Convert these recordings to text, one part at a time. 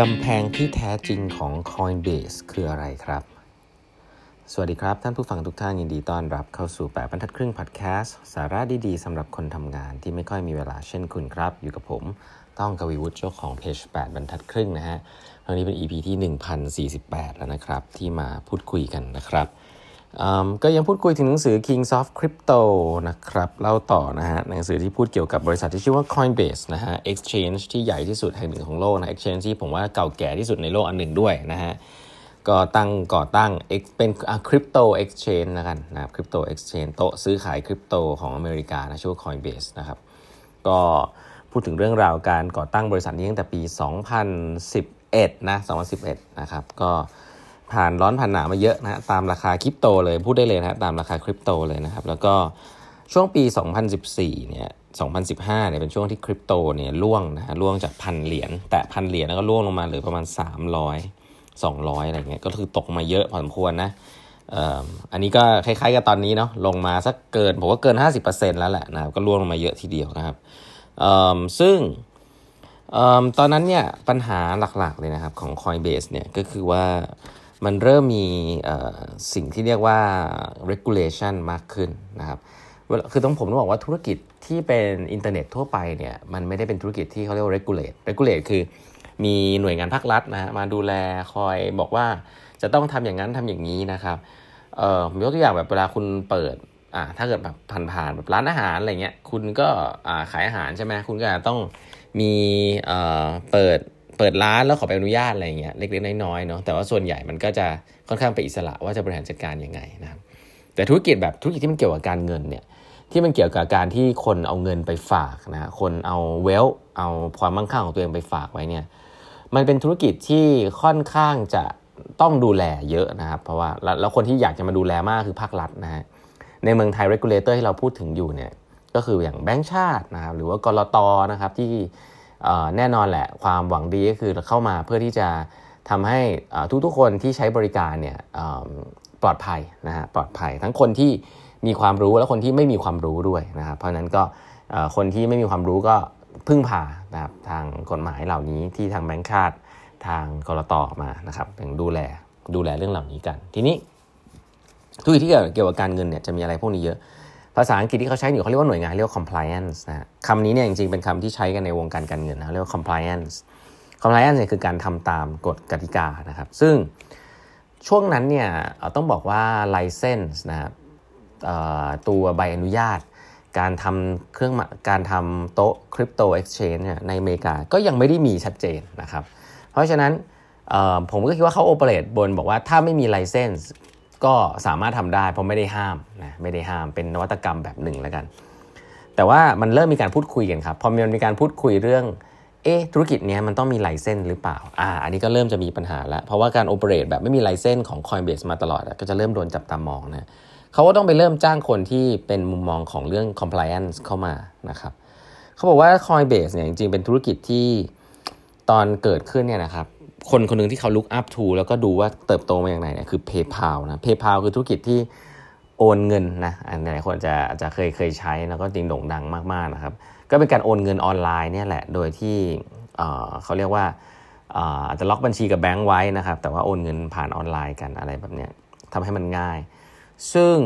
กำแพงที่แท้จริงของ Coinbase คืออะไรครับ สวัสดีครับ ท่านผู้ฟังทุกท่านยินดีต้อนรับเข้าสู่ 8บรรทัดครึ่งพอดแคสต์สาระดีๆสำหรับคนทำงานที่ไม่ค่อยมีเวลาเช่นคุณครับ อยู่กับผมต้องกวีวุฒิเจ้าของเพจ8บรรทัดครึ่งนะฮะครั้งนี้เป็น EP ที่ 1048 แล้วนะครับ ที่มาพูดคุยกันนะครับ ก็ยังพูดคุยถึงหนังสือ Kings of Crypto นะครับ เล่าต่อนะฮะ หนังสือที่พูดเกี่ยวกับบริษัทที่ชื่อว่า Coinbase นะฮะ exchange ที่ใหญ่ที่สุดแห่งหนึ่งของโลกนะ exchange ที่ผมว่าเก่าแก่ที่สุดในโลกอันหนึ่งด้วยนะฮะ ก็ตั้งก่อตั้งเป็นคริปโต exchange นะกันนะคริปโต exchange โต๊ะซื้อขายคริปโตของอเมริกานะชื่อว่า Coinbase นะครับ ก็พูดถึงเรื่องราวการก่อตั้งบริษัทนี้ตั้งแต่ปี 2011 นะ 2011 นะครับ ก็ ผ่านร้อนผ่านหนาวมาเยอะนะตามราคาคริปโตเลยพูดได้เลยนะตามราคาคริปโตเลยนะครับแล้วก็ช่วงปี 2014 เนี่ย 2015 เนี่ยเป็นช่วงที่คริปโตเนี่ยล่วงนะฮะล่วงจากพันเหรียญแต่พันเหรียญแล้วก็ล่วงลงมาเหลือประมาณ 300 200 อะไรเงี้ยก็คือตกมาเยอะพอสมควรนะอันนี้ก็คล้ายๆกับตอนนี้เนาะลงมาสักเกินผมว่าเกิน 50%แล้วแหละนะครับก็ล่วงลงมาเยอะทีเดียวนะครับซึ่งตอนนั้นเนี่ยปัญหาหลักๆเลยนะครับของ Coinbase เนี่ยก็คือว่า มันเริ่มมีสิ่งที่เรียกว่า regulation มากขึ้นนะครับคือต้องผมต้องบอกว่าธุรกิจที่เป็นอินเทอร์เน็ตทั่วไปเนี่ยมันไม่ได้เป็นธุรกิจที่เขาเรียกว่า regulate regulate คือมีหน่วยงานภาครัฐนะมาดูแลคอยบอกว่าจะต้องทำอย่างนั้นทำอย่างนี้นะครับเอ่อมีตัวอย่างแบบเวลาคุณเปิดอ่าถ้าเกิดแบบผ่านๆแบบร้านอาหารอะไรเงี้ยคุณก็อ่าขายอาหารใช่ไหมคุณก็ต้องมีเอ่อเปิด เปิดร้านแล้วขอใบอนุญาตอะไรเงี้ยเล็กๆน้อยๆเนาะแต่ว่าส่วนใหญ่มันก็จะค่อนข้างเป็นอิสระว่าจะบริหารจัดการยังไงนะครับแต่ธุรกิจแบบธุรกิจที่มันเกี่ยวกับการเงินเนี่ยที่มันเกี่ยวกับการที่คนเอาเงินไปฝากนะคนเอาเวลเอาความมั่งคั่งของตัวเองไปฝากไว้เนี่ยมันเป็นธุรกิจที่ค่อนข้างจะต้องดูแลเยอะนะครับ เพราะว่าแล้วคนที่อยากจะมาดูแลมากคือภาครัฐนะฮะในเมืองไทย regulator ที่เราพูดถึงอยู่เนี่ยก็คืออย่างแบงก์ชาตินะครับหรือว่ากรตนะครับที่ แน่นอนแหละความหวังดีก็คือเข้ามาเพื่อที่จะทำให้ทุกๆคนที่ใช้บริการเนี่ยปลอดภัยนะฮะปลอดภัยทั้งคนที่มีความรู้และคนที่ไม่มีความรู้ด้วยนะครับเพราะนั้นก็คนที่ไม่มีความรู้ก็พึ่งพานะครับทางกฎหมายเหล่านี้ที่ทางแบงค์ชาติทางกรตมานะครับถึงดูแลดูแลเรื่องเหล่านี้กัน ทีนี้ธุรกิจที่เกี่ยวกับการเงินเนี่ยจะมีอะไรพวกนี้เยอะ ภาษาอังกฤษที่เขาใช้อยู่เขาเรียกว่าหน่วยงานเรียกว่า compliance นะคำนี้เนี่ยจริงๆเป็นคำที่ใช้กันในวงการการเงินนะเรียกว่า compliance compliance เนี่ยคือการทำตามกฎกติกานะครับ ซึ่งช่วงนั้นเนี่ยต้องบอกว่า license นะครับตัวใบอนุญาต การทำเครื่องการทำโต๊ะคริปโตเอ็กชแนนเนี่ยในอเมริกาก็ยังไม่ได้มีชัดเจนนะครับ เพราะฉะนั้นผมก็คิดว่าเขาโอเปเรตบนบอกว่าถ้าไม่มีไลเซนส์ ก็สามารถทำได้เพราะไม่ได้ห้ามนะไม่ได้ห้ามเป็นนวัตกรรมแบบหนึ่งแล้วกัน แต่ว่ามันเริ่มมีการพูดคุยกันครับพอมันมีการพูดคุยเรื่องเอ๊ธุรกิจนี้มันต้องมีไลเซนส์หรือเปล่าอ่าอันนี้ก็เริ่มจะมีปัญหาแล้ว เพราะว่าการโอเปเรตแบบไม่มีไลเซนส์ของ Coinbase มาตลอดก็จะเริ่มโดนจับตามองนะเขาก็ต้องไปเริ่มจ้างคนที่เป็นมุมมองของเรื่อง compliance เข้ามานะครับเขาบอกว่า Coinbase เนี่ยจริงๆเป็นธุรกิจที่ตอนเกิดขึ้นเนี่ยนะครับ คนคนหนึ่งที่เขาลุกอัพทูแล้วก็ดูว่าเติบโตมาอย่างไรเนี่ยคือ PayPal นะ PayPal คือธุรกิจที่โอนเงินนะอันไหนคนจะจะเคยเคยใช้แล้วก็จริงโด่งดังมากๆนะครับ ก็เป็นการโอนเงินออนไลน์เนี่ยแหละโดยที่เขาเรียกว่าอาจจะล็อกบัญชีกับแบงก์ไว้นะครับ แต่ว่าโอนเงินผ่านออนไลน์กันอะไรแบบเนี้ยทำให้มันง่าย ซึ่ง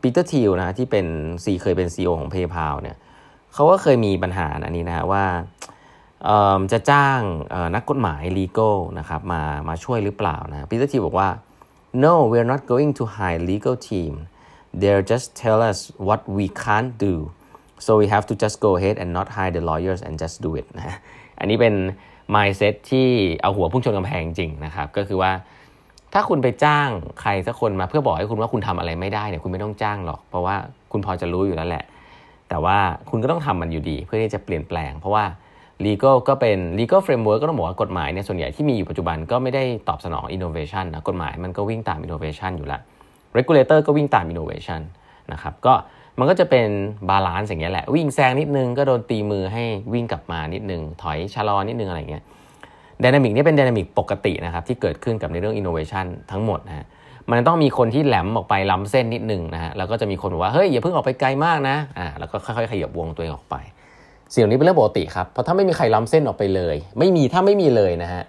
Peter Thiel นะที่เป็นซีเคยเป็น CEO ของ PayPal เนี่ยเขาก็เคยมีปัญหาอันนี้นะว่า จะจ้างนักกฎหมาย legal นะครับมามาช่วยหรือเปล่านะ Peter Thiel บอกว่า no we're not going to hire legal team they'll just tell us what we can't do so we have to just go ahead and not hire the lawyers and just do it นะอันนี้เป็น mindset ที่เอาหัวพุ่งชนกำแพงจริงนะครับ ก็คือว่าถ้าคุณไปจ้างใครสักคนมาเพื่อบอกให้คุณว่าคุณทำอะไรไม่ได้เนี่ยคุณไม่ต้องจ้างหรอก เพราะว่าคุณพอจะรู้อยู่แล้วแหละ แต่ว่าคุณก็ต้องทำมันอยู่ดีเพื่อที่จะเปลี่ยนแปลง เพราะว่า legal ก็เป็น legal framework ก็ต้องบอกว่ากฎหมายเนี่ยส่วนใหญ่ที่มีอยู่ปัจจุบันก็ไม่ได้ตอบสนอง innovation นะกฎหมายมันก็วิ่งตาม innovation อยู่แล้ว regulator ก็วิ่งตาม innovation นะครับก็มันก็จะเป็น balance อย่างเงี้ยแหละ วิ่งแซงนิดนึงก็โดนตีมือให้วิ่งกลับมานิดนึง ถอยชะลอนิดนึงอะไรเงี้ย dynamic นี่เป็น dynamic ปกตินะครับที่เกิดขึ้นกับในเรื่อง innovation ทั้งหมดนะฮะมันต้องมีคนที่แหลมออกไปล้ำเส้นนิดนึงนะฮะแล้วก็จะมีคนบอกว่าเฮ้ยอย่าเพิ่งออกไปไกลมากนะอ่าแล้วก็ค่อยๆขยับวงตัวเองออกไป สิ่งนี้เป็นเรื่องปกติครับ เพราะถ้าไม่มีใครล้ำเส้นออกไปเลย ไม่มีถ้าไม่มีเลยนะฮะ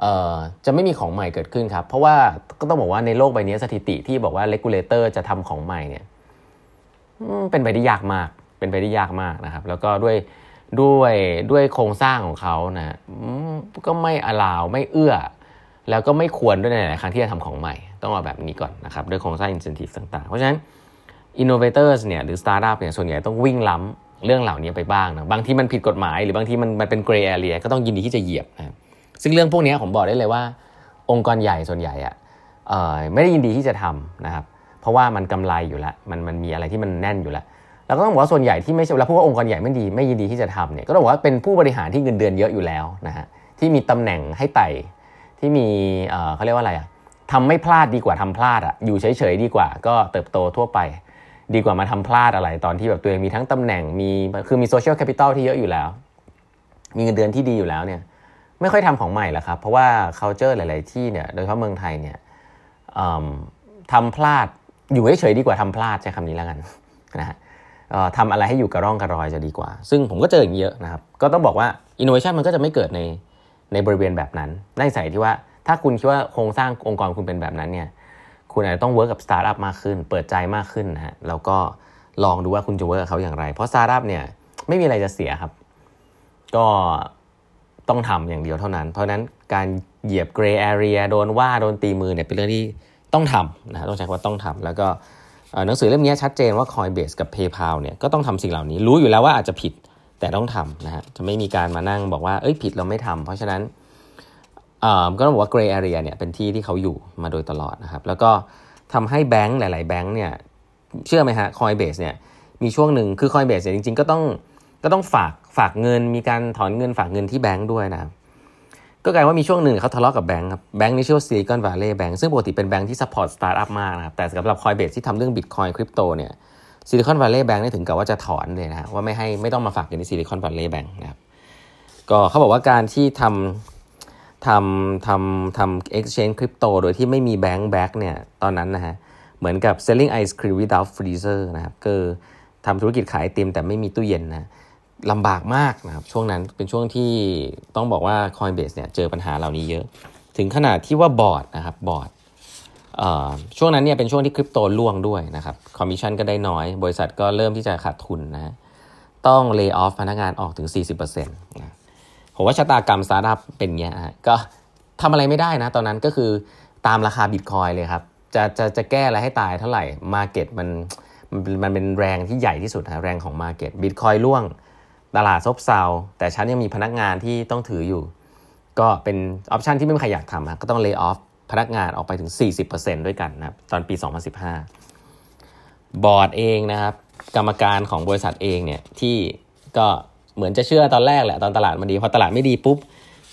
เอ่อจะไม่มีของใหม่เกิดขึ้นครับ เพราะว่าก็ต้องบอกว่าในโลกใบนี้สถิติที่บอกว่าเลกูลเลเตอร์จะทำของใหม่เนี่ยเป็นไปได้ยากมาก เป็นไปได้ยากมากนะครับ แล้วก็ด้วยด้วยด้วยโครงสร้างของเขานะก็ไม่อลาวไม่เอื้อ แล้วก็ไม่ควรด้วยในหลายครั้งที่จะทำของใหม่ ต้องเอาแบบนี้ก่อนนะครับด้วยโครงสร้างอินเซนティブต่างๆ เพราะฉะนั้น innovators เนี่ยหรือ startup เนี่ยส่วนใหญ่ต้องวิ่งล้ำ เรื่องเหล่านี้ไปบ้างนะบางที่มันผิดกฎหมายหรือบางที่มันมันเป็น gray area ก็ต้องยินดีที่จะเหยียบนะครับซึ่งเรื่องพวกนี้ผมบอกได้เลยว่า องค์กรใหญ่ส่วนใหญ่อะไม่ได้ยินดีที่จะทำนะครับเพราะว่ามันกำไรอยู่แล้วมันมันมีอะไรที่มันแน่นอยู่แล้วแล้วก็ต้องบอกว่าส่วนใหญ่ที่ไม่ใช่แล้วพูดว่าองค์กรใหญ่ไม่ดีไม่ยินดีที่จะทำเนี่ยก็ต้องบอกว่าเป็นผู้บริหารที่เงินเดือนเยอะอยู่แล้วนะฮะที่มีตำแหน่งให้ไต่ที่มีเขาเรียกว่าอะไรอะทำไม่พลาดดีกว่าทำพลาดอะอยู่เฉยๆดีกว่า ก็เติบโตทั่วไป ดีกว่ามาทำพลาดอะไรตอนที่แบบตัวเองมีทั้งตำแหน่งมีคือมี social capital ที่เยอะอยู่แล้ว มีเงินเดือนที่ดีอยู่แล้วเนี่ยไม่ค่อยทำของใหม่แล้วครับ เพราะว่า culture หลาย ๆ ที่เนี่ยโดยเฉพาะเมืองไทยเนี่ยทำพลาดอยู่เฉยๆดีกว่าทำพลาดใช้คำนี้แล้วกันนะฮะทำอะไรให้อยู่กับร่องกับรอยจะดีกว่า ซึ่งผมก็เจออย่างเยอะนะครับ ก็ต้องบอกว่า innovation มันก็จะไม่เกิดในในบริเวณแบบนั้นในใส่ที่ว่าถ้าคุณคิดว่าโครงสร้างองค์กรคุณเป็นแบบนั้นเนี่ย คุณอาจจะต้อง work กับสตาร์ทอัพมากขึ้น เปิดใจมากขึ้นนะฮะแล้วก็ลองดูว่าคุณจะ work กับเขาอย่างไร เพราะสตาร์ทอัพเนี่ยไม่มีอะไรจะเสียครับ ก็ต้องทำอย่างเดียวเท่านั้น เพราะนั้นการเหยียบ grey area โดนว่าโดนตีมือเนี่ยเป็นเรื่องที่ต้องทำนะต้องใช้คำว่าต้องทำแล้วก็หนังสือเล่มนี้ชัดเจนว่า Coinbase กับ PayPal เนี่ยก็ต้องทำสิ่งเหล่านี้ รู้อยู่แล้วว่าอาจจะผิดแต่ต้องทำนะฮะจะไม่มีการมานั่งบอกว่าเอ้ยผิดเราไม่ทำเพราะฉะนั้น ก็ต้องบอกว่า grey area เนี่ยเป็นที่ที่เขาอยู่มาโดยตลอดนะครับ แล้วก็ทำให้แบงค์หลาย ๆ แบงค์เนี่ยเชื่อไหมฮะ Coinbase เนี่ยมีช่วงหนึ่งคือ Coinbase เนี่ยจริง ๆ ก็ต้องก็ต้องฝากฝากเงินมีการถอนเงินฝากเงินที่แบงค์ด้วยนะก็กลายว่ามีช่วงหนึ่งเขาทะเลาะกับแบงค์ครับแบงค์นี่ชื่อว่า Silicon Valley Bank ซึ่งปกติเป็นแบงค์ที่ support สตาร์ทอัพมากนะครับแต่สำหรับ Coinbase ที่ทำเรื่องบิตคอยน์คริปโตเนี่ย Silicon Valley Bank นี่ถึงกับว่าจะถอนเลยนะว่าไม่ให้ไม่ต้องมาฝากเงินที่ Silicon Valley Bank นะครับก็เขาบอกว่าการที่ทำ ทำทำทำ exchange คริปโตโดยที่ไม่มีแบงค์ back เนี่ยตอนนั้นนะฮะเหมือนกับ selling ice cream without freezer นะครับคือทำธุรกิจขายไอติมแต่ไม่มีตู้เย็นนะลำบากมากนะครับช่วงนั้นเป็นช่วงที่ต้องบอกว่า Coinbase เนี่ยเจอปัญหาเหล่านี้เยอะ ถึงขนาดที่ว่าบอร์ดนะครับบอร์ดช่วงนั้นเนี่ยเป็นช่วงที่คริปโตร่วงด้วยนะครับคอมมิชชั่นก็ได้น้อย บริษัทก็เริ่มที่จะขาดทุนนะต้อง lay off พนักงานออกถึง 40%นะ ผมว่าชะตากรรมสตาร์ทอัพเป็นเงี้ยก็ทำอะไรไม่ได้นะ ตอนนั้นก็คือตามราคาบิตคอยน์เลยครับ จะจะจะแก้อะไรให้ตายเท่าไหร่ market มันมันเป็นแรงที่ใหญ่ที่สุดนะแรงของ market บิตคอยน์ร่วงตลาดซบเซาแต่ฉันยังมีพนักงานที่ต้องถืออยู่ ก็เป็น option ที่ไม่มีใครอยากทำก็ต้อง lay off พนักงานออกไปถึง 40%ด้วยกันนะครับตอนปี 2015 บอร์ดเองนะครับ กรรมการของบริษัทเองเนี่ยที่ก็ เหมือนจะเชื่อตอนแรกแหละตอนตลาดมันดีพอตลาดไม่ดีปุ๊บ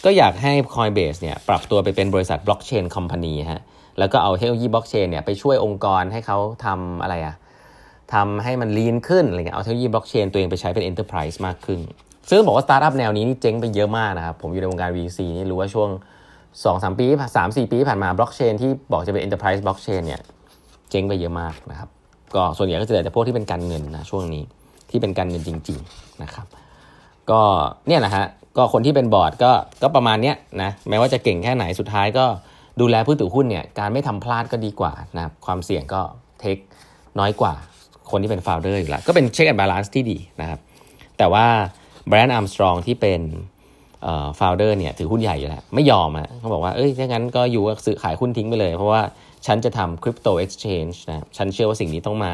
ก็อยากให้ Coinbase เนี่ยปรับตัวไปเป็นบริษัท blockchain company ฮะแล้วก็เอาเทคโนโลยีบล็อกเชนเนี่ยไปช่วยองค์กรให้เขาทำอะไรอะทำให้มัน lean ขึ้นอะไรเงี้ยเอาเทคโนโลยีบล็อกเชนตัวเองไปใช้เป็น Enterprise มากขึ้น ซึ่งบอกว่าสตาร์ทอัพแนวนี้นี่เจ๊งไปเยอะมากนะครับ ผมอยู่ในวงการ VC นี่รู้ว่าช่วง 2-3 ปี3-4 ปีผ่านมาบล็อกเชนที่บอกจะเป็น Enterprise บล็อกเชนเนี่ยเจ๊งไปเยอะมากนะครับก็ส่วนใหญ่ก็จะเหลือแต่พวกที่เป็นการเงินนะช่วงนี้ที่เป็นการเงินจริง ๆ นะครับ ก็เนี่ยนะฮะก็คนที่เป็นบอร์ดก็ก็ประมาณเนี้ยนะแม้ว่าจะเก่งแค่ไหนสุดท้ายก็ดูแลผู้ถือหุ้นเนี่ยการไม่ทำพลาดก็ดีกว่านะครับความเสี่ยงก็ take น้อยกว่าคนที่เป็น founder อยู่แล้ว ก็เป็น check and balance ที่ดีนะครับ แต่ว่า Brian Armstrong ที่เป็น founder เนี่ยถือหุ้นใหญ่อยู่แล้ว ไม่ยอมอะเขาบอกว่า เอ้ยถ้างั้นก็ you ซื้อขายหุ้นทิ้งไปเลย เพราะว่าฉันจะทำ crypto exchange นะฉันเชื่อว่าสิ่งนี้ต้องมา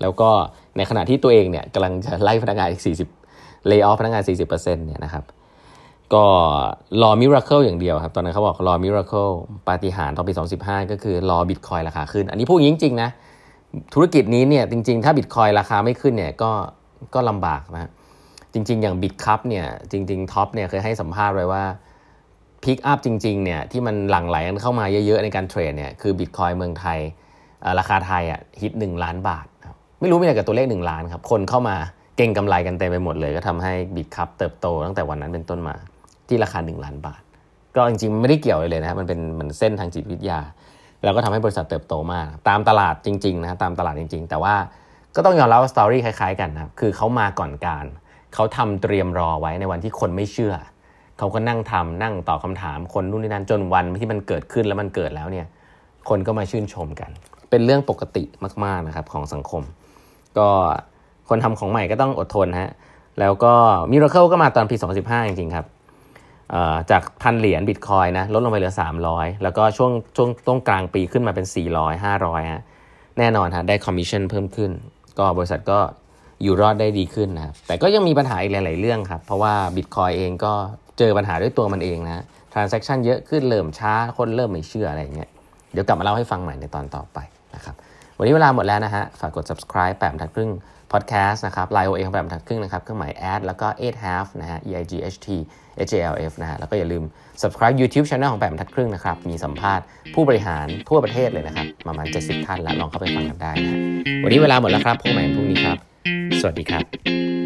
แล้วก็ในขณะที่ตัวเองเนี่ยกำลังจะไล่พนักงานอีก 40 lay off พนักงาน 40%เนี่ยนะครับก็รอ miracle อย่างเดียวครับ ตอนนั้นเขาบอกรอ miracle ปาฏิหาริย์ตอนปี 2015 ก็คือรอบิตคอยน์ราคาขึ้น อันนี้พูดจริงๆนะ ธุรกิจนี้เนี่ยจริงๆ ถ้าบิตคอยน์ราคาไม่ขึ้นเนี่ยก็ก็ลำบากนะจริง ๆ อย่าง Bitkub เนี่ยจริงๆท็อปเนี่ยเคยให้สัมภาษณ์ไว้ว่าpick up จริงๆเนี่ยที่มันหลั่งไหลกันเข้ามาเยอะๆ ในการเทรดเนี่ยคือบิตคอยน์เมืองไทยราคาไทยอะฮิตหนึ่งล้านบาท ไม่รู้มีอะไรกับตัวเลข 1 ล้านครับคนเข้ามา เก็งกำไรกันเต็มไปหมดเลย ก็ทำให้ Bitkub เติบโตตั้งแต่วันนั้นเป็นต้นมาที่ราคา 1 ล้านบาท ก็จริงๆไม่ได้เกี่ยวเลยนะครับมันเป็นเหมือนเส้นทางจิตวิทยา แล้วก็ทำให้บริษัทเติบโตมาก ตามตลาดจริงๆนะตามตลาดจริง ๆ แต่ว่าก็ต้องยอมรับว่า story คล้ายๆกันนะครับคือเขามาก่อนการเขาทำเตรียมรอไว้ในวันที่คนไม่เชื่อเขาก็นั่งทำนั่งตอบคำถามคนนู่นนี่นั่นจนวันที่มันเกิดขึ้นแล้วมันเกิดแล้วเนี่ยคนก็มาชื่นชมกัน เป็นเรื่องปกติมากๆนะครับของสังคม ก็ คนทำของใหม่ก็ต้องอดทนฮะแล้วก็ miracle ก็มาตอนปี 2015 จริงๆครับจากพันเหรียญบิตคอยน์นะลดลงไปเหลือ 300 แล้วก็ช่วงช่วงต้นกลางปีขึ้นมาเป็น 400 500ฮะแน่นอนฮะได้คอมมิชชั่นเพิ่มขึ้น ก็บริษัทก็อยู่รอดได้ดีขึ้นนะครับแต่ก็ยังมีปัญหาอีกหลาย ๆ เรื่องครับ เพราะว่าบิตคอยน์เองก็เจอปัญหาด้วยตัวมันเองนะ transaction เยอะขึ้นเริ่มช้า คนเริ่มไม่เชื่ออะไรเงี้ยเดี๋ยวกลับมาเล่าให้ฟังใหม่ในตอนต่อไปนะครับวันนี้เวลาหมดแล้วนะฮะฝากกด subscribe แปดบรรทัดครึ่ง podcast นะครับ Line OA ของแปดบรรทัดครึ่งนะครับ เครื่องหมาย add แล้วก็ eight half นะฮะ e i g h t h a l f นะฮะ แล้วก็อย่าลืม subscribe YouTube channel ของแปดบรรทัดครึ่งนะครับ มีสัมภาษณ์ผู้บริหารทั่วประเทศเลยนะครับ ประมาณ 70 ท่านแล้วลองเข้าไปฟังกันได้นะวันนี้เวลาหมดแล้วครับพบกันใหม่พรุ่งนี้ครับ สวัสดีครับ